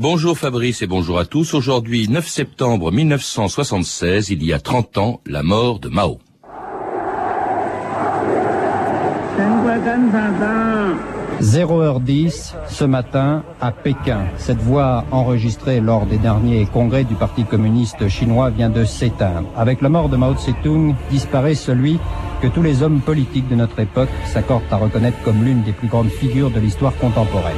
Bonjour Fabrice et bonjour à tous. Aujourd'hui, 9 septembre 1976, il y a 30 ans, la mort de Mao. 0h10 ce matin à Pékin. Cette voix enregistrée lors des derniers congrès du Parti communiste chinois vient de s'éteindre. Avec la mort de Mao Tse-tung, disparaît celui que tous les hommes politiques de notre époque s'accordent à reconnaître comme l'une des plus grandes figures de l'histoire contemporaine.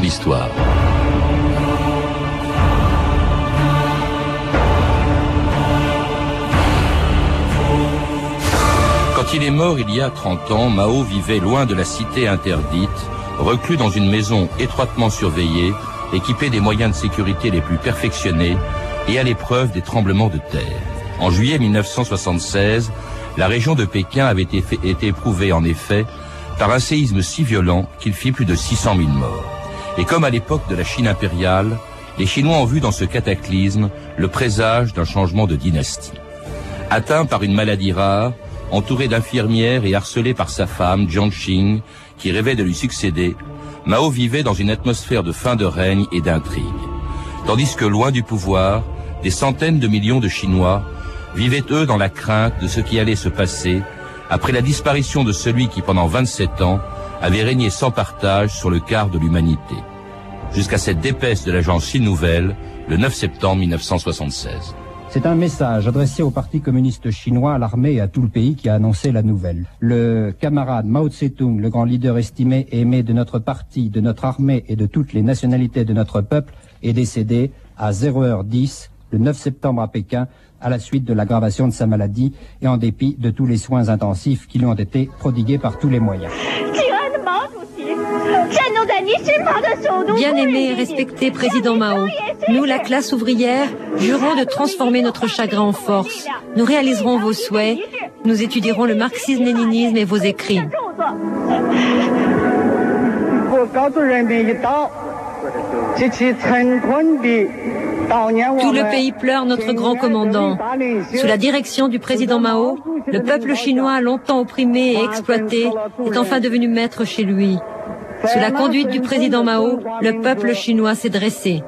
D'histoire. Quand il est mort il y a 30 ans, Mao vivait loin de la cité interdite, reclus dans une maison étroitement surveillée, équipée des moyens de sécurité les plus perfectionnés et à l'épreuve des tremblements de terre. En juillet 1976, la région de Pékin avait été, été éprouvée en effet par un séisme si violent qu'il fit plus de 600 000 morts. Et comme à l'époque de la Chine impériale, les Chinois ont vu dans ce cataclysme le présage d'un changement de dynastie. Atteint par une maladie rare, entouré d'infirmières et harcelé par sa femme, Jiang Qing, qui rêvait de lui succéder, Mao vivait dans une atmosphère de fin de règne et d'intrigue. Tandis que loin du pouvoir, des centaines de millions de Chinois vivaient eux dans la crainte de ce qui allait se passer après la disparition de celui qui pendant 27 ans avait régné sans partage sur le quart de l'humanité. Jusqu'à cette dépêche de l'agence Chine Nouvelle, le 9 septembre 1976. C'est un message adressé au Parti communiste chinois, à l'armée et à tout le pays qui a annoncé la nouvelle. Le camarade Mao Tse-tung, le grand leader estimé et aimé de notre parti, de notre armée et de toutes les nationalités de notre peuple, est décédé à 0h10 le 9 septembre à Pékin à la suite de l'aggravation de sa maladie et en dépit de tous les soins intensifs qui lui ont été prodigués par tous les moyens. Bien-aimé et respecté président Mao, nous, la classe ouvrière, jurons de transformer notre chagrin en force. Nous réaliserons vos souhaits. Nous étudierons le marxisme-léninisme et vos écrits. Tout le pays pleure notre grand commandant. Sous la direction du président Mao, le peuple chinois, longtemps opprimé et exploité, est enfin devenu maître chez lui. Sous la conduite du président Mao, le peuple chinois s'est dressé.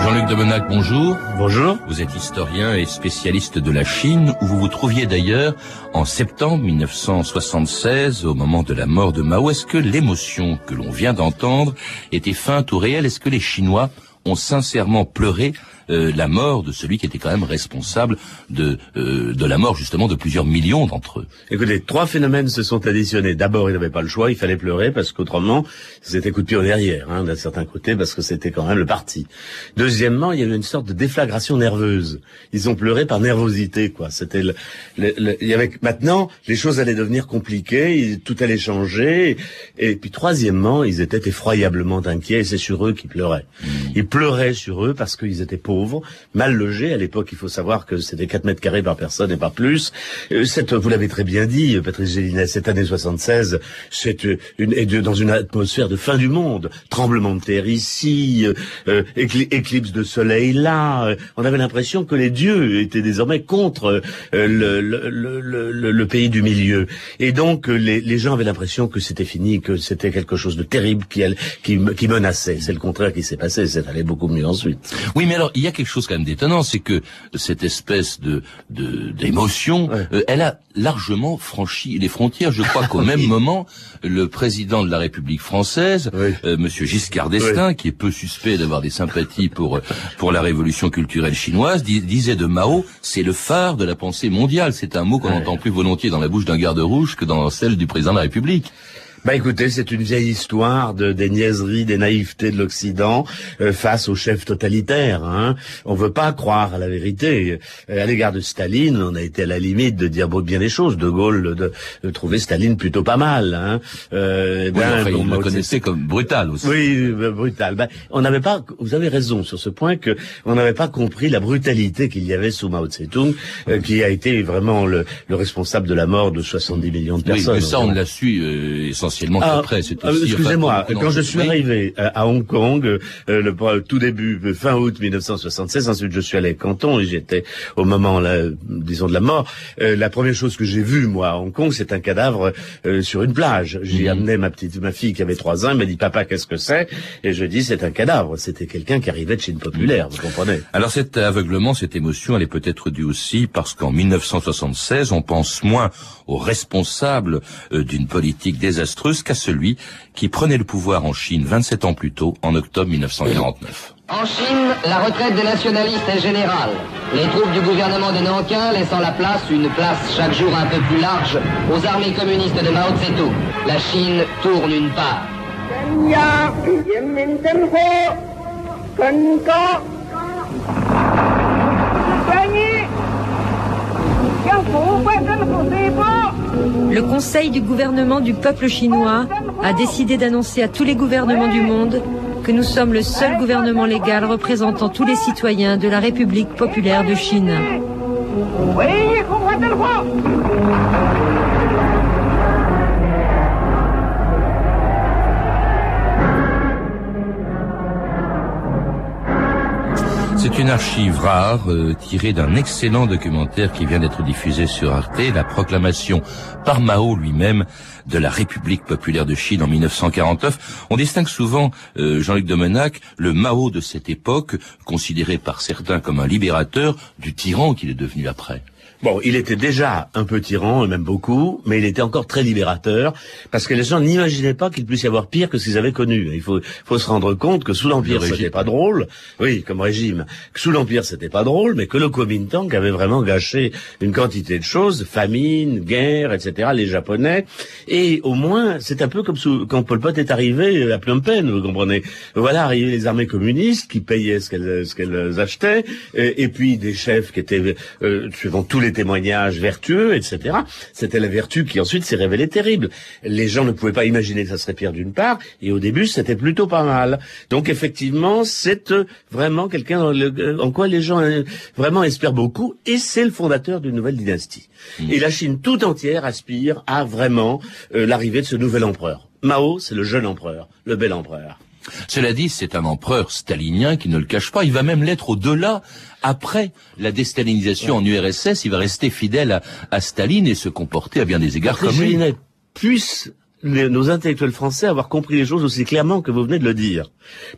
Jean-Luc Debenac, bonjour. Bonjour. Vous êtes historien et spécialiste de la Chine, où vous vous trouviez d'ailleurs en septembre 1976, au moment de la mort de Mao. Est-ce que l'émotion que l'on vient d'entendre était feinte ou réelle Est-ce que les Chinois ont sincèrement pleuré euh, la mort de celui qui était quand même responsable de euh, de la mort justement de plusieurs millions d'entre eux. Écoutez, trois phénomènes se sont additionnés. D'abord, il n'avait pas le choix, il fallait pleurer parce qu'autrement, c'était coup de pied en derrière, hein, d'un certain côté, parce que c'était quand même le parti. Deuxièmement, il y avait une sorte de déflagration nerveuse. Ils ont pleuré par nervosité, quoi. C'était le, il y avait maintenant les choses allaient devenir compliquées, tout allait changer. Et puis troisièmement, ils étaient effroyablement inquiets et c'est sur eux qu'ils pleuraient. Mmh. Ils pleuraient sur eux parce qu'ils étaient pauvres mal logés. À l'époque, il faut savoir que c'était 4 mètres carrés par personne et pas plus. Euh, vous l'avez très bien dit, Patrice Gélinet, cette année 76, c'est une, et dans une atmosphère de fin du monde. Tremblement de terre ici, euh, euh éclipse de soleil là. On avait l'impression que les dieux étaient désormais contre euh, le, pays du milieu. Et donc, les, gens avaient l'impression que c'était fini, que c'était quelque chose de terrible qui, qui, qui menaçait. C'est le contraire qui s'est passé. C'est allé beaucoup mieux ensuite. Oui, mais alors, il y a quelque chose quand même d'étonnant, c'est que cette espèce de d'émotion, euh, elle a largement franchi les frontières. Je crois qu'au même moment, le président de la République française, euh, Monsieur Giscard d'Estaing, qui est peu suspect d'avoir des sympathies pour pour la révolution culturelle chinoise, disait de Mao, c'est le phare de la pensée mondiale. C'est un mot qu'on entend plus volontiers dans la bouche d'un garde rouge que dans celle du président de la République. Bah écoutez, c'est une vieille histoire de des niaiseries, des naïvetés de l'Occident euh, face aux chefs totalitaires. Hein. On veut pas croire à la vérité. Euh, à l'égard de Staline, on a été à la limite de dire bien des choses. De Gaulle de, de trouver Staline plutôt pas mal. Hein. Euh, oui, ben, enfin, il le connaissait comme brutal aussi. Oui, brutal. Ben, on n'avait pas. Vous avez raison sur ce point que on n'avait pas compris la brutalité qu'il y avait sous Mao Tse-tung, euh, qui a été vraiment le, le, responsable de la mort de 70 millions de personnes. Oui, mais ça on l'a su essentiellement essentiellement ah. Ah, excusez-moi, quand je suis arrivé à, Hong Kong, euh, le tout début, euh, fin août 1976, ensuite je suis allé à Canton et j'étais au moment, là, disons, de la mort. Euh, la première chose que j'ai vue, moi, à Hong Kong, c'est un cadavre sur une plage. J'ai mhm. amené ma petite, ma fille qui avait trois ans, elle m'a dit, papa, qu'est-ce que c'est? Et je dis, c'est un cadavre. C'était quelqu'un qui arrivait de chez une populaire, vous comprenez Alors cet aveuglement, cette émotion, elle est peut-être due aussi parce qu'en 1976, on pense moins aux responsables d'une politique désastreuse qu'à celui qui prenait le pouvoir en Chine 27 ans plus tôt, en octobre 1949. En Chine, la retraite des nationalistes est générale. Les troupes du gouvernement de Nankin laissant la place, une place chaque jour un peu plus large, aux armées communistes de Mao Tse-tung. La Chine tourne une part. Le Conseil du gouvernement du peuple chinois a décidé d'annoncer à tous les gouvernements du monde que nous sommes le seul gouvernement légal représentant tous les citoyens de la République populaire de Chine. C'est une archive rare euh, tirée d'un excellent documentaire qui vient d'être diffusé sur Arte, la proclamation par Mao lui-même de la République populaire de Chine en 1949. On distingue souvent, euh, Jean-Luc Domenac, le Mao de cette époque, considéré par certains comme un libérateur, du tyran qu'il est devenu après. Bon, il était déjà un peu tyran, et même beaucoup, mais il était encore très libérateur, parce que les gens n'imaginaient pas qu'il puisse y avoir pire que ce qu'ils avaient connu. Il faut, faut se rendre compte que sous l'Empire, c'était pas drôle, oui, comme régime, que sous l'Empire, c'était pas drôle, mais que le Kuomintang avait vraiment gâché une quantité de choses, famine, guerre, etc., les Japonais, et au moins, c'est un peu comme quand Pol Pot est arrivé à Phnom Penh, vous comprenez. Voilà, arrivaient les armées communistes qui payaient ce qu'elles ce qu'elles achetaient, et, puis des chefs qui étaient, euh, suivant tous les témoignages vertueux, etc. C'était la vertu qui ensuite s'est révélée terrible. Les gens ne pouvaient pas imaginer que ça serait pire d'une part, et au début c'était plutôt pas mal. Donc effectivement, c'est euh, vraiment quelqu'un en quoi les gens euh, vraiment espèrent beaucoup, et c'est le fondateur d'une nouvelle dynastie. Mmh. Et la Chine tout entière aspire à vraiment euh, l'arrivée de ce nouvel empereur. Mao, c'est le jeune empereur, le bel empereur. Cela dit, c'est un empereur stalinien qui ne le cache pas. Il va même l'être au-delà. Après la déstalinisation en URSS, il va rester fidèle à, Staline et se comporter à bien des égards comme lui. Puissent nos intellectuels français avoir compris les choses aussi clairement que vous venez de le dire.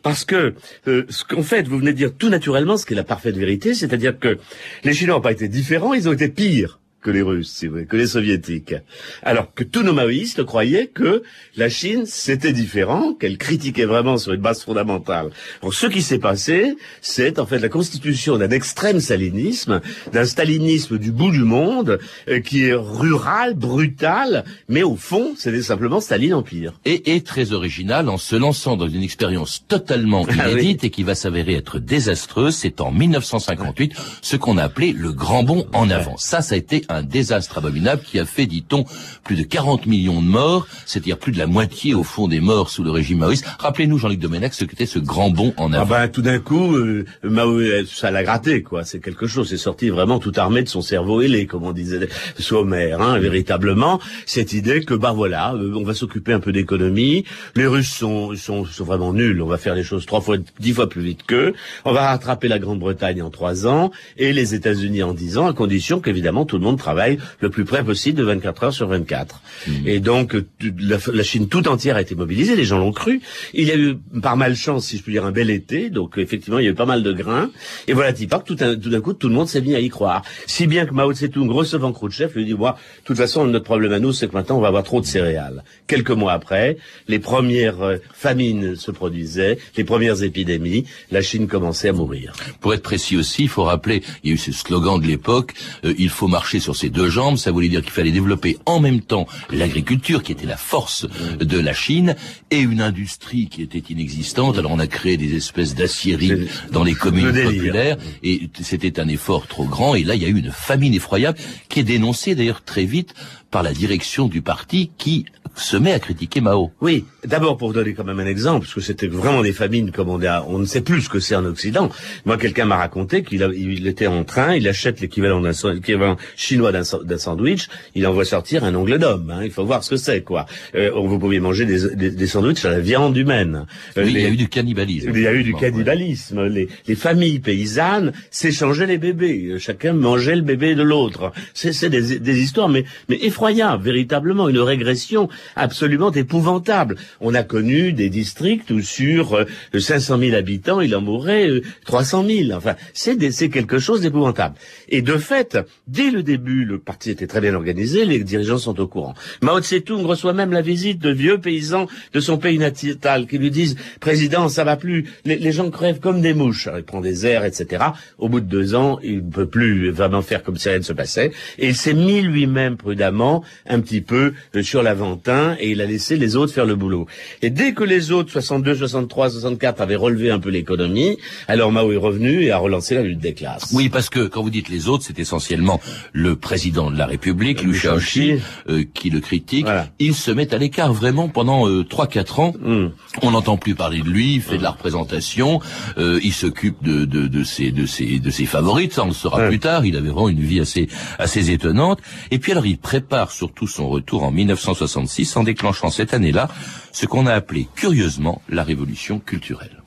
Parce que euh, ce qu'en fait, vous venez de dire tout naturellement, ce qui est la parfaite vérité, c'est-à-dire que les Chinois n'ont pas été différents, ils ont été pires que les Russes, c'est vrai, que les Soviétiques. Alors que tous nos maoïstes croyaient que la Chine, c'était différent, qu'elle critiquait vraiment sur une base fondamentale. Donc ce qui s'est passé, c'est en fait la constitution d'un extrême stalinisme, d'un stalinisme du bout du monde, euh, qui est rural, brutal, mais au fond, c'était simplement Staline Empire. Et, est très original en se lançant dans une expérience totalement ah inédite et qui va s'avérer être désastreuse. C'est en 1958 ce qu'on a appelé le grand bond en avant. Ça, ça a été un désastre abominable qui a fait, dit-on, plus de 40 millions de morts, c'est-à-dire plus de la moitié au fond des morts sous le régime maoïste. Rappelez-nous, Jean-Luc Domenech, ce qu'était ce grand bond en avant. Ah ben, tout d'un coup, euh, Mao, euh, ça l'a gratté, quoi. C'est quelque chose. C'est sorti vraiment tout armé de son cerveau ailé, comme on disait Sommer, hein, véritablement. Cette idée que, bah voilà, euh, on va s'occuper un peu d'économie. Les Russes sont, sont, sont vraiment nuls. On va faire les choses trois fois, dix fois plus vite qu'eux. On va rattraper la Grande-Bretagne en trois ans et les États-Unis en dix ans, à condition qu'évidemment tout le monde travaille le plus près possible de 24 heures sur 24. Mmh. Et donc la, Chine tout entière a été mobilisée, les gens l'ont cru. Il y a eu par malchance, si je puis dire, un bel été, donc effectivement il y a eu pas mal de grains. Et voilà, tout d'un coup tout le monde s'est mis à y croire. Si bien que Mao Tse-tung recevant Khrouchtchev lui dit moi, de toute façon notre problème à nous c'est que maintenant on va avoir trop de céréales. Quelques mois après, les premières euh, famines se produisaient, les premières épidémies, la Chine commençait à mourir. Pour être précis aussi, il faut rappeler, il y a eu ce slogan de l'époque, euh, il faut marcher sur sur ses deux jambes. Ça voulait dire qu'il fallait développer en même temps l'agriculture, qui était la force de la Chine, et une industrie qui était inexistante. Alors on a créé des espèces d'aciéries dans les communes populaires, et c'était un effort trop grand. Et là, il y a eu une famine effroyable qui est dénoncée d'ailleurs très vite par la direction du parti qui se met à critiquer Mao. Oui, d'abord pour donner quand même un exemple, parce que c'était vraiment des famines comme on, a, on ne sait plus ce que c'est en Occident. Moi, quelqu'un m'a raconté qu'il il était en train, il achète l'équivalent d'un chinois d'un sandwich, il envoie sortir un ongle d'homme. Hein, il faut voir ce que c'est, quoi. Euh, vous pouviez manger des, des, des sandwichs à la viande humaine. Euh, oui, il y a eu du cannibalisme. Il y a eu du cannibalisme. Les, les, familles paysannes s'échangeaient les bébés. Chacun mangeait le bébé de l'autre. C'est des, des histoires, mais, mais effroyables, véritablement, une régression absolument épouvantable. On a connu des districts où sur euh, 500 000 habitants, il en mourrait euh, 300 000. Enfin, c'est quelque chose d'épouvantable. Et de fait, dès le début, le parti était très bien organisé, les dirigeants sont au courant. Mao Tse-tung reçoit même la visite de vieux paysans de son pays natal qui lui disent « Président, ça va plus, les, gens crèvent comme des mouches. » Il prend des airs, etc. Au bout de deux ans, il ne peut plus vraiment faire comme si rien ne se passait. Et il s'est mis lui-même prudemment un petit peu euh, sur l'avantage et il a laissé les autres faire le boulot. Et dès que les autres, 62, 63, 64, avaient relevé un peu l'économie, alors Mao est revenu et a relancé la lutte des classes. Oui, parce que quand vous dites les autres, c'est essentiellement le président de la République, Liu Shaoxi, euh, qui le critique. Il se met à l'écart vraiment pendant euh, 3-4 ans. Hmm. On n'entend plus parler de lui, il fait de la représentation, euh, il s'occupe de, de, de, ses, de, ses, de ses favorites, ça on le saura plus tard, il avait vraiment une vie assez, assez étonnante. Et puis alors il prépare surtout son retour en 1966 en déclenchant cette année-là ce qu'on a appelé curieusement la révolution culturelle.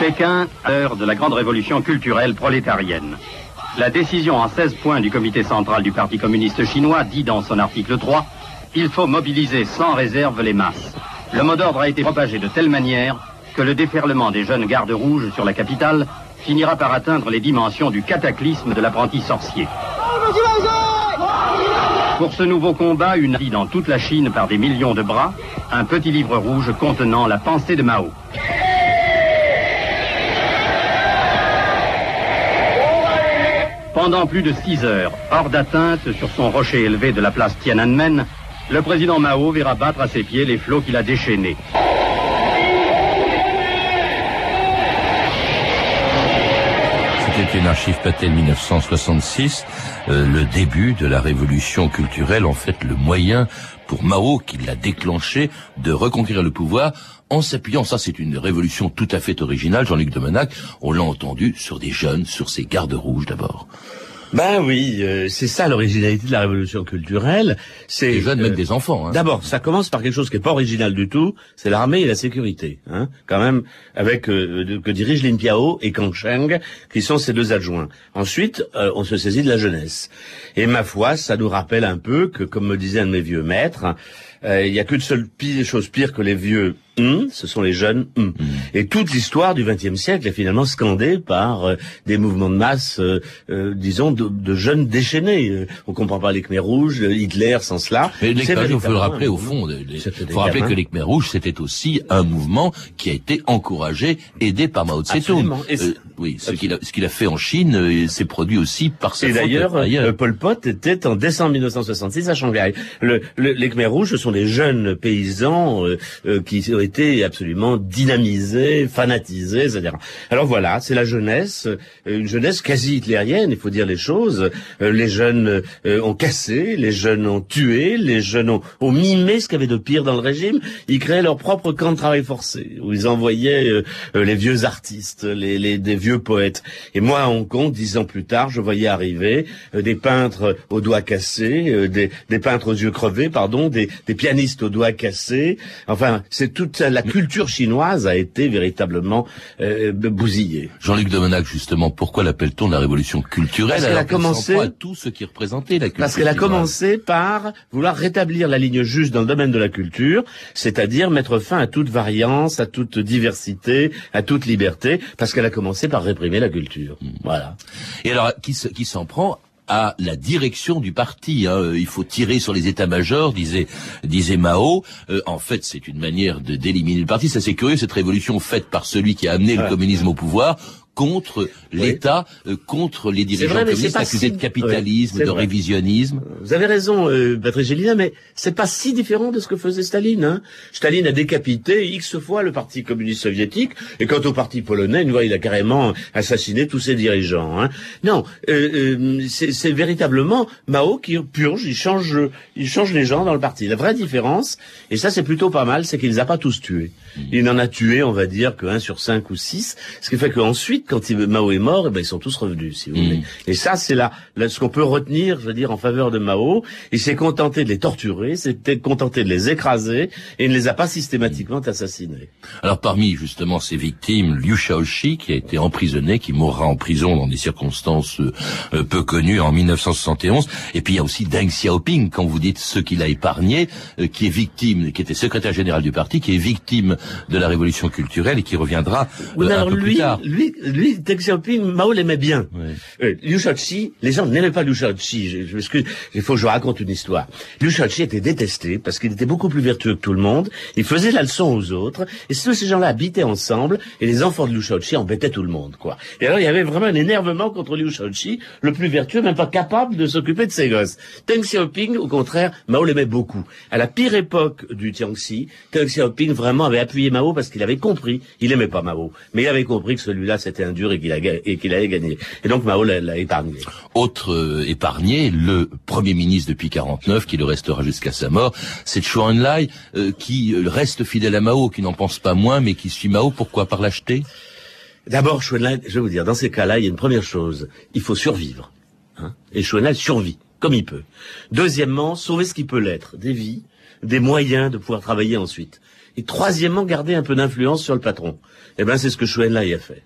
Pékin, heure de la grande révolution culturelle prolétarienne. La décision en 16 points du comité central du Parti communiste chinois dit dans son article 3 Il faut mobiliser sans réserve les masses. Le mot d'ordre a été propagé de telle manière que le déferlement des jeunes gardes rouges sur la capitale finira par atteindre les dimensions du cataclysme de l'apprenti sorcier. Pour ce nouveau combat, une vie dans toute la Chine par des millions de bras, un petit livre rouge contenant la pensée de Mao. Pendant plus de six heures, hors d'atteinte sur son rocher élevé de la place Tiananmen, le président Mao verra battre à ses pieds les flots qu'il a déchaînés. C'était une archive Patel 1966, euh, le début de la révolution culturelle, en fait le moyen pour Mao, qui l'a déclenché, de reconquérir le pouvoir en s'appuyant, ça c'est une révolution tout à fait originale, Jean-Luc Demenac, on l'a entendu sur des jeunes, sur ses gardes rouges d'abord. Ben oui, euh, c'est ça l'originalité de la révolution culturelle. C'est les jeunes, même euh, des enfants. Hein. D'abord, ça commence par quelque chose qui est pas original du tout. C'est l'armée et la sécurité, hein, quand même, avec euh, que dirigent Lin Piao et Kang Sheng, qui sont ses deux adjoints. Ensuite, on se saisit de la jeunesse. Et ma foi, ça nous rappelle un peu que, comme me disait un de mes vieux maîtres, il n'y a qu'une seule chose pire que les vieux Hum, ce sont les jeunes. Hum. Et toute l'histoire du XXe siècle est finalement scandée par euh, des mouvements de masse, euh, euh, disons, de, jeunes déchaînés. on comprend pas les Khmers rouges, Hitler sans cela. Mais les il faut le rappeler au fond. Il faut rappeler que les Khmers rouges, c'était aussi un mouvement qui a été encouragé, aidé par Mao Tse-tung. oui, ce qu'il a, qu'il a fait en Chine s'est produit aussi par sa Et d'ailleurs, Pol Pot était en décembre 1966 à Shanghai. Le, les Khmers rouges, ce sont des jeunes paysans qui été absolument dynamisé, fanatisé, etc. Alors voilà, c'est la jeunesse, euh, une jeunesse quasi hitlérienne, il faut dire les choses. Euh, les jeunes euh, ont cassé, les jeunes ont tué, les jeunes ont, mimé ce qu'il y avait de pire dans le régime. Ils créaient leur propre camp de travail forcé, où ils envoyaient les vieux artistes, les, les, des vieux poètes. Et moi, à Hong Kong, dix ans plus tard, je voyais arriver des peintres aux doigts cassés, des, des, peintres aux yeux crevés, pardon, des, des pianistes aux doigts cassés. Enfin, c'est tout la culture chinoise a été véritablement euh, bousillée. Jean-Luc Domenac, justement, pourquoi l'appelle-t-on la révolution culturelle Parce qu'elle a commencé à tout ce qui représentait la culture. Parce qu'elle a commencé par vouloir rétablir la ligne juste dans le domaine de la culture, c'est-à-dire mettre fin à toute variance, à toute diversité, à toute liberté, parce qu'elle a commencé par réprimer la culture. Hmm. Voilà. Et alors, qui s'en prend à la direction du parti. Hein. Il faut tirer sur les états-majors, disait, disait Mao. Euh, en fait, c'est une manière de d'éliminer le parti. Ça, c'est curieux, cette révolution faite par celui qui a amené le communisme au pouvoir contre l'État, euh, contre les dirigeants vrai, communistes accusés de capitalisme, de révisionnisme. Vous avez raison, euh, Patrick Gélina, mais c'est pas si différent de ce que faisait Staline. Hein. Staline a décapité X fois le Parti communiste soviétique, et quant au Parti polonais, une fois, il a carrément assassiné tous ses dirigeants. Hein. Non, euh, euh c'est véritablement Mao qui purge, il change, il change les gens dans le parti. La vraie différence, et ça c'est plutôt pas mal, c'est qu'il les a pas tous tués. Mmh. Il n'en a tué, on va dire, que 1 sur 5 ou 6, ce qui fait qu'ensuite, quand Mao est mort, eh ben, ils sont tous revenus, si vous voulez. Mm. Et ça, c'est là, ce qu'on peut retenir, je veux dire, en faveur de Mao. Il s'est contenté de les torturer, s'est contenté de les écraser, et ne les a pas systématiquement assassinés. Alors, parmi, justement, ces victimes, Liu Shaoxi, qui a été emprisonné, qui mourra en prison dans des circonstances euh, euh, peu connues en 1971. Et puis, il y a aussi Deng Xiaoping, quand vous dites ce qu'il a épargné, euh, qui est victime, qui était secrétaire général du parti, qui est victime de la révolution culturelle et qui reviendra un peu plus tard lui, Deng Xiaoping, Mao l'aimait bien. Euh, Liu Shaoqi, les gens n'aimaient pas Liu Shaoqi. Je, je m'excuse, il faut que je raconte une histoire. Liu Shaoqi était détesté parce qu'il était beaucoup plus vertueux que tout le monde. Il faisait la leçon aux autres. Et tous ces gens-là habitaient ensemble et les enfants de Liu Shaoqi embêtaient tout le monde, quoi. Et alors, il y avait vraiment un énervement contre Liu Shaoqi, le plus vertueux, même pas capable de s'occuper de ses gosses. Deng Xiaoping, au contraire, Mao l'aimait beaucoup. À la pire époque du Jiangxi, Deng Xiaoping vraiment avait appuyé Mao parce qu'il avait compris, il aimait pas Mao, mais il avait compris que celui-là c'était un dur et qu'il et qu'il allait gagner. Et donc Mao l'a épargné. Autre euh, épargné, le premier ministre depuis 49, qui le restera jusqu'à sa mort, c'est Chou Enlai, euh, qui reste fidèle à Mao, qui n'en pense pas moins, mais qui suit Mao. Pourquoi? Par l'acheter D'abord, Chou Enlai, je vais vous dire, dans ces cas-là, il y a une première chose, il faut survivre. Hein et Chou Enlai survit, comme il peut. Deuxièmement, sauver ce qui peut l'être, des vies, des moyens de pouvoir travailler ensuite. Et troisièmement, garder un peu d'influence sur le patron. Eh ben, c'est ce que Chou Enlai a fait.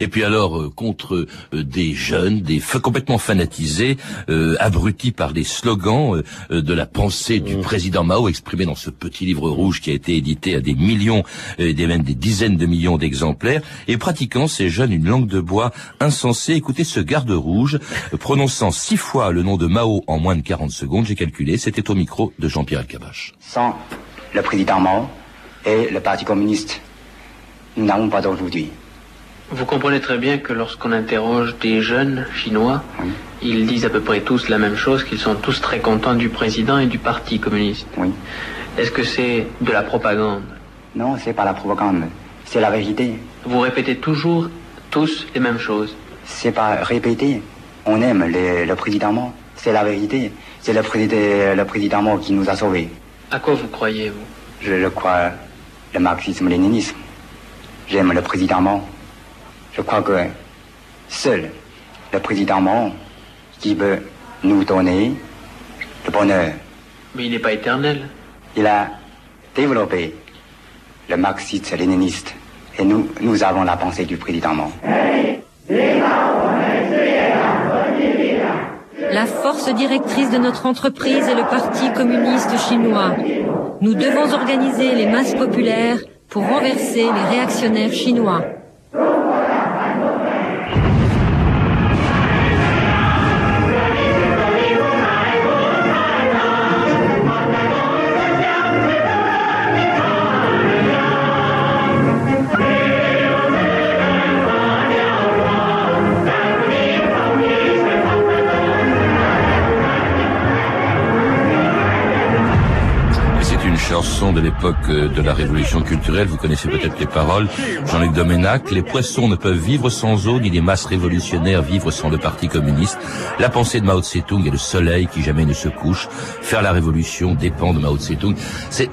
Et puis alors euh, contre euh, des jeunes, des complètement fanatisés, euh, abrutis par des slogans de la pensée du mmh. président Mao exprimés dans ce petit livre rouge qui a été édité à des millions, des même des dizaines de millions d'exemplaires, et pratiquant ces jeunes une langue de bois insensée. Écoutez ce garde rouge prononçant six fois le nom de Mao en moins de 40 secondes. J'ai calculé, c'était au micro de Jean-Pierre Alcabache. Sans le président Mao et le Parti communiste, nous n'avons pas d'aujourd'hui. Vous comprenez très bien que lorsqu'on interroge des jeunes chinois, ils disent à peu près tous la même chose, qu'ils sont tous très contents du président et du parti communiste. Oui. Est-ce que c'est de la propagande? Non, c'est pas la propagande, c'est la vérité. Vous répétez toujours tous les mêmes choses C'est pas répéter. On aime le président Mao. C'est la vérité. C'est le, le président Mao qui nous a sauvés. À quoi vous croyez, vous Je crois le marxisme-léninisme. J'aime le président Mao. Je crois que seul le président Mao qui veut nous donner le bonheur. Mais il n'est pas éternel. Il a développé le marxiste-léniniste. Et nous, nous avons la pensée du président Mao. La force directrice de notre entreprise est le Parti communiste chinois. Nous devons organiser les masses populaires pour renverser les réactionnaires chinois. Chanson de l'époque euh, de la révolution culturelle, vous connaissez peut-être les paroles, Jean-Luc Doménac, les poissons ne peuvent vivre sans eau, ni les masses révolutionnaires vivre sans le Parti communiste. La pensée de Mao Tse-tung est le soleil qui jamais ne se couche. Faire la révolution dépend de Mao Tse-tung.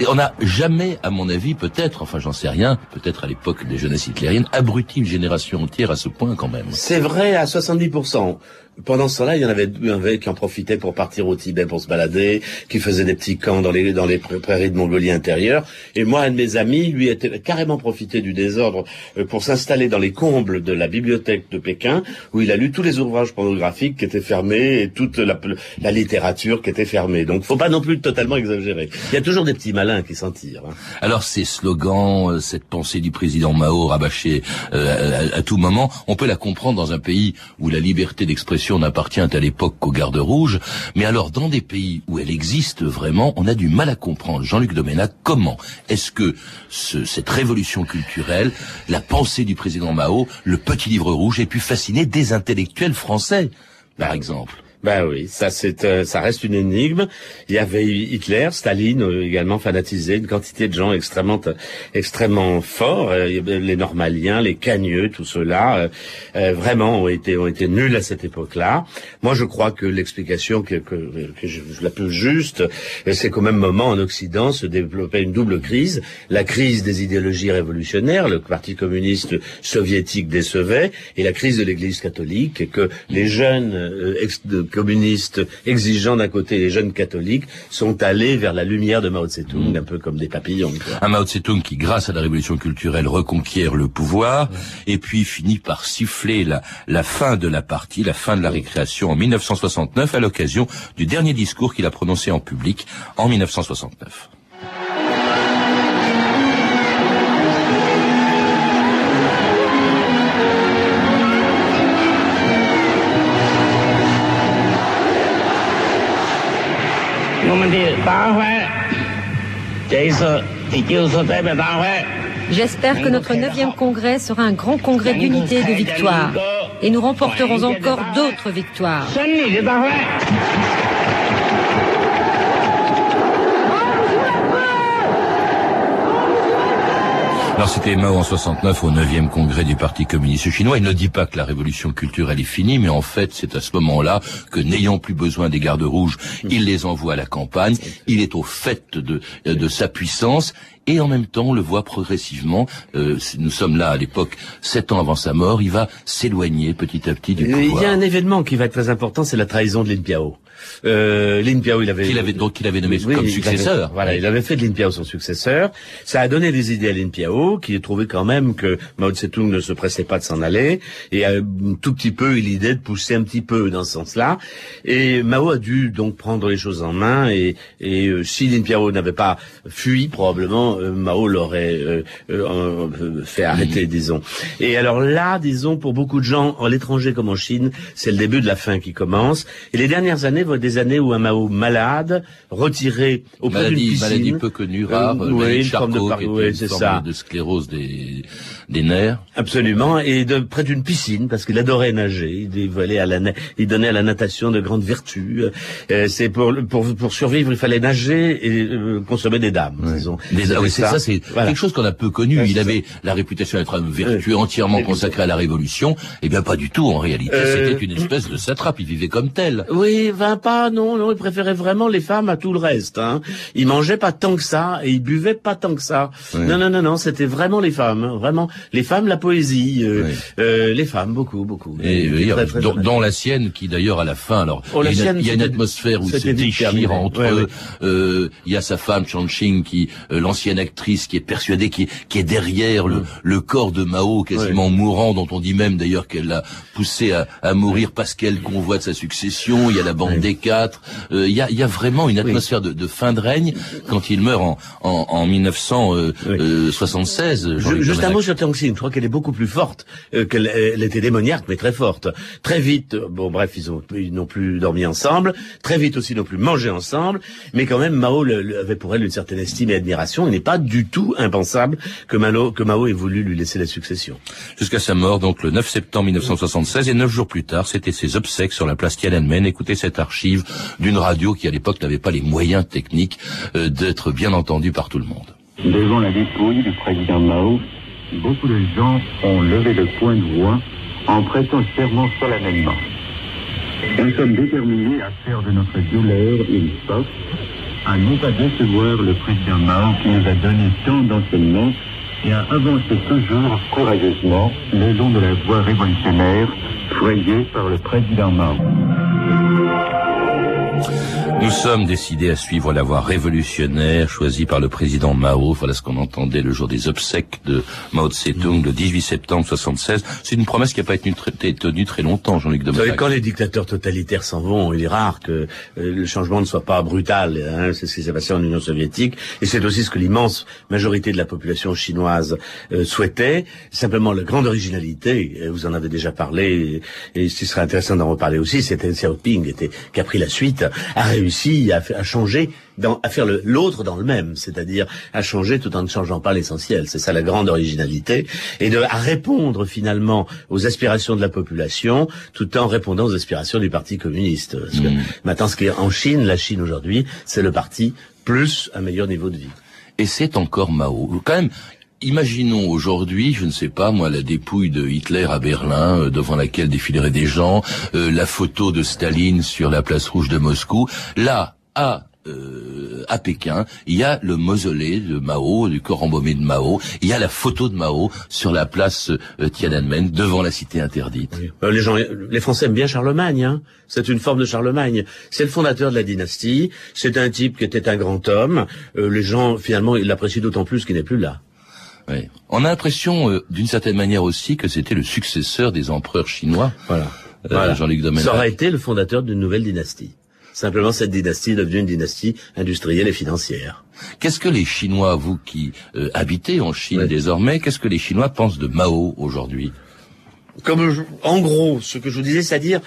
On n'a jamais, à mon avis, peut-être, enfin j'en sais rien, peut-être à l'époque des jeunesses hitlériennes, abruti une génération entière à ce point quand même. C'est vrai à 70%. Pendant ce temps-là, il y en avait, avait qui en profitaient pour partir au Tibet pour se balader, qui faisaient des petits camps dans les, dans les prairies de Mongolie intérieure. Et moi, un de mes amis, lui, était carrément profité du désordre euh, pour s'installer dans les combles de la bibliothèque de Pékin, où il a lu tous les ouvrages pornographiques qui étaient fermés et toute la, la littérature qui était fermée. Donc, faut pas non plus totalement exagérer. Il y a toujours des petits malins qui s'en tirent. Hein. Alors, ces slogans, euh, cette pensée du président Mao rabâchée euh, à tout moment, on peut la comprendre dans un pays où la liberté d'expression n'appartient à l'époque qu'aux gardes rouges, mais alors dans des pays où elle existe vraiment, on a du mal à comprendre. Jean-Luc Doménac, comment est-ce que cette révolution culturelle, la pensée du président Mao, le petit livre rouge, ait pu fasciner des intellectuels français, par exemple ben oui, ça c'est, euh, ça reste une énigme. Il y avait Hitler, Staline euh, également fanatisé, une quantité de gens extrêmement, extrêmement forts. Euh, les Normaliens, les Cagneux, tout cela, vraiment ont été, ont été nuls à cette époque-là. Moi, je crois que l'explication que, que, que je, la plus juste, c'est qu'au même moment en Occident se développait une double crise la crise des idéologies révolutionnaires, le Parti communiste soviétique décevait, et la crise de l'Église catholique, que les jeunes ex communistes exigeants d'un côté les jeunes catholiques sont allés vers la lumière de Mao Tse-tung, un peu comme des papillons. Un Mao Tse-tung qui, grâce à la révolution culturelle, reconquiert le pouvoir et puis finit par siffler la, la fin de la partie, la fin de la récréation en 1969 à l'occasion du dernier discours qu'il a prononcé en public en 1969. J'espère que notre neuvième congrès sera un grand congrès d'unité et de victoire. Et nous remporterons encore d'autres victoires. Alors c'était Mao en 69 au 9e congrès du Parti communiste chinois. Il ne dit pas que la révolution culturelle est finie, mais en fait c'est à ce moment-là que n'ayant plus besoin des gardes rouges, il les envoie à la campagne. Il est au fait de, de sa puissance et en même temps on le voit progressivement. Euh, nous sommes là à l'époque sept ans avant sa mort. Il va s'éloigner petit à petit du pouvoir. Il y a un événement qui va être très important, c'est la trahison de Lin Piao. Euh, Lin Piao, il avait, il avait donc il avait nommé comme successeur. voilà, il avait fait de Lin Piao son successeur. Ça a donné des idées à Lin Piao, qui a trouvé quand même que Mao Tse-tung ne se pressait pas de s'en aller, et a un tout petit peu eu l'idée de pousser un petit peu dans ce sens-là. Et Mao a dû donc prendre les choses en main, et, et euh, si Lin Piao n'avait pas fui, probablement euh, Mao l'aurait euh, euh, fait arrêter, disons. Et alors là, disons, pour beaucoup de gens, en l'étranger comme en Chine, c'est le début de la fin qui commence. Et les dernières années être des années où un Mao malade, retiré auprès d'une piscine. Maladie peu connue, rare, oui, une forme de, oui, c'est ça. de sclérose des, des nerfs. Absolument, et de près d'une piscine, parce qu'il adorait nager, il, à la, il donnait à la natation de grandes vertus. c'est pour, pour, pour survivre, il fallait nager et consommer des dames, disons. Des, c'est ça, c'est quelque chose qu'on a peu connu. il avait la réputation d'être un vertueux entièrement consacré à la Révolution. Eh bien, pas du tout. En réalité, euh, c'était une espèce de satrape. Il vivait comme tel. Oui, va pas. Non, non. Il préférait vraiment les femmes à tout le reste. Hein. Il mangeait pas tant que ça et il buvait pas tant que ça. Non, non, non, non. C'était vraiment les femmes. Hein. Vraiment les femmes, la poésie, euh, euh, les femmes, beaucoup, beaucoup. Et, dans, la sienne, qui d'ailleurs à la fin, alors oh, il, y a, il, y a, une atmosphère où c'est déchire entre eux. il y a sa femme Ching qui l'ancienne actrice qui est persuadée, qui est, qui est derrière le, le corps de Mao, quasiment mourant, dont on dit même d'ailleurs qu'elle l'a poussé à, à mourir parce qu'elle convoite sa succession. Il y a la bande des quatre. Euh, il, y a, il y a vraiment une atmosphère de, de, fin de règne quand il meurt en, en, en 1976. Euh, euh, juste un mot sur Tang Je crois qu'elle est beaucoup plus forte qu'elle elle était démoniaque, mais très forte. Très vite, bon bref, ils ont ils n'ont plus dormi ensemble. Très vite aussi, ils n'ont plus mangé ensemble. Mais quand même, Mao le, avait pour elle une certaine estime et admiration. Il n'est pas du tout impensable que Mao, que Mao ait voulu lui laisser la succession. Jusqu'à sa mort, donc le 9 septembre 1976, et neuf jours plus tard, c'était ses obsèques sur la place Tiananmen. Écoutez cette archive d'une radio qui à l'époque n'avait pas les moyens techniques euh, d'être bien entendue par tout le monde. Devant la dépouille du président Mao, beaucoup de gens ont levé le point de voix en prêtant serment solennellement. Nous sommes déterminés à faire de notre douleur une force à ne pas décevoir le président Mao qui nous a donné tant d'enseignements et à avancer toujours courageusement le long de la voie révolutionnaire frayée par le président Mao. Nous sommes décidés à suivre la voie révolutionnaire choisie par le président Mao. Voilà ce qu'on entendait le jour des obsèques de Mao Tse-tung le 18 septembre 76. C'est une promesse qui n'a pas été tenue très longtemps, Jean-Luc Domenech. Quand les dictateurs totalitaires s'en vont, il est rare que euh, le changement ne soit pas brutal. Hein. c'est ce qui s'est passé en Union soviétique. Et c'est aussi ce que l'immense majorité de la population chinoise euh, souhaitait. Simplement, la grande originalité, vous en avez déjà parlé, et, ce serait intéressant d'en reparler aussi, c'était Xiaoping était, qui a pris la suite, a réussi à, à changer, dans, à faire l'autre dans le même, c'est-à-dire à changer tout en ne changeant pas l'essentiel. C'est ça la grande originalité, et de à répondre finalement aux aspirations de la population, tout en répondant aux aspirations du Parti communiste. Parce que mm. maintenant, ce qui est en Chine, la Chine aujourd'hui, c'est le parti plus un meilleur niveau de vie. Et c'est encore Mao. Quand même, Imaginons aujourd'hui, je ne sais pas moi, la dépouille de Hitler à Berlin, euh, devant laquelle défileraient des gens, euh, la photo de Staline sur la place rouge de Moscou. Là, à euh, à Pékin, il y a le mausolée de Mao, du corps embaumé de Mao, il y a la photo de Mao sur la place Tiananmen, devant la cité interdite. les gens, les Français aiment bien Charlemagne, hein c'est une forme de Charlemagne. C'est le fondateur de la dynastie, c'est un type qui était un grand homme, les gens, finalement, ils l'apprécient d'autant plus qu'il n'est plus là. On a l'impression, euh, d'une certaine manière aussi, que c'était le successeur des empereurs chinois. Voilà. Euh, Jean-Luc Ça aurait été le fondateur d'une nouvelle dynastie. Simplement, cette dynastie est devenue une dynastie industrielle et financière. Qu'est-ce que les Chinois, vous qui euh, habitez en Chine désormais, qu'est-ce que les Chinois pensent de Mao aujourd'hui? Comme en gros, ce que je vous disais, c'est-à-dire,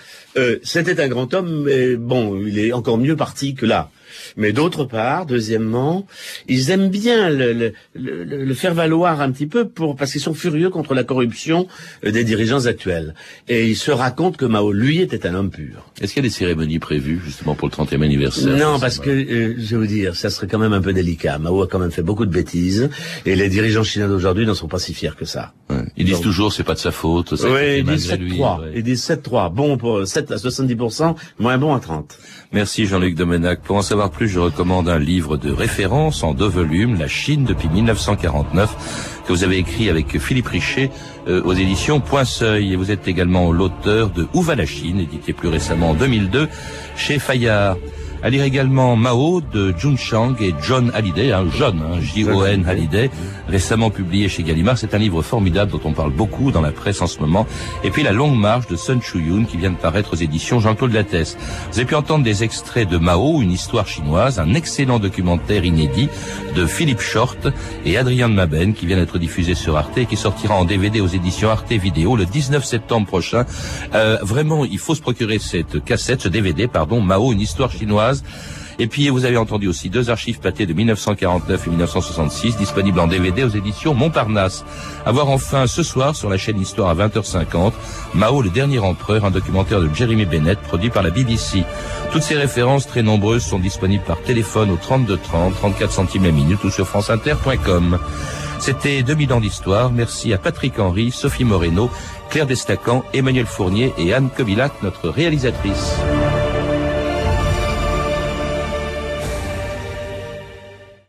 c'était un grand homme, mais bon, il est encore mieux parti que là. Mais d'autre part, deuxièmement, ils aiment bien le, faire valoir un petit peu pour parce qu'ils sont furieux contre la corruption euh, des dirigeants actuels. Et ils se racontent que Mao, lui, était un homme pur. Est-ce qu'il y a des cérémonies prévues justement pour le 30e anniversaire Non, parce que euh, je vais vous dire, ça serait quand même un peu délicat. Mao a quand même fait beaucoup de bêtises et les dirigeants chinois d'aujourd'hui n'en sont pas si fiers que ça. Ils disent toujours c'est pas de sa faute. Oui, ils disent 7-3. Ils disent 7-3. Bon pour 7 à 70%, moins bon à 30. Merci Jean-Luc Domenac. Pour en savoir plus, je recommande un livre de référence en deux volumes, La Chine depuis 1949, que vous avez écrit avec Philippe Richet euh, aux éditions Point Seuil. Et vous êtes également l'auteur de Où va la Chine, édité plus récemment en 2002 chez Fayard. À lire également Mao de Jun Chang et John Hallyday, un jeune, hein, J-O-N Hallyday, récemment publié chez Gallimard. C'est un livre formidable dont on parle beaucoup dans la presse en ce moment. Et puis La Longue Marche de Sun Chuyun qui vient de paraître aux éditions Jean-Claude Lattès. Vous avez pu entendre des extraits de Mao, une histoire chinoise, un excellent documentaire inédit de Philippe Short et Adrien de Maben qui vient d'être diffusé sur Arte et qui sortira en DVD aux éditions Arte Vidéo le 19 septembre prochain. Euh, vraiment, il faut se procurer cette cassette, ce DVD, pardon, Mao, une histoire chinoise et puis vous avez entendu aussi deux archives pâtées de 1949 et 1966 disponibles en DVD aux éditions Montparnasse. A voir enfin ce soir sur la chaîne Histoire à 20h50 Mao le dernier empereur, un documentaire de Jeremy Bennett produit par la BBC. Toutes ces références très nombreuses sont disponibles par téléphone au 32 30, 34 centimes la minute ou sur franceinter.com. C'était 2000 ans d'histoire. Merci à Patrick Henry, Sophie Moreno, Claire Destacan, Emmanuel Fournier et Anne Kobilac, notre réalisatrice.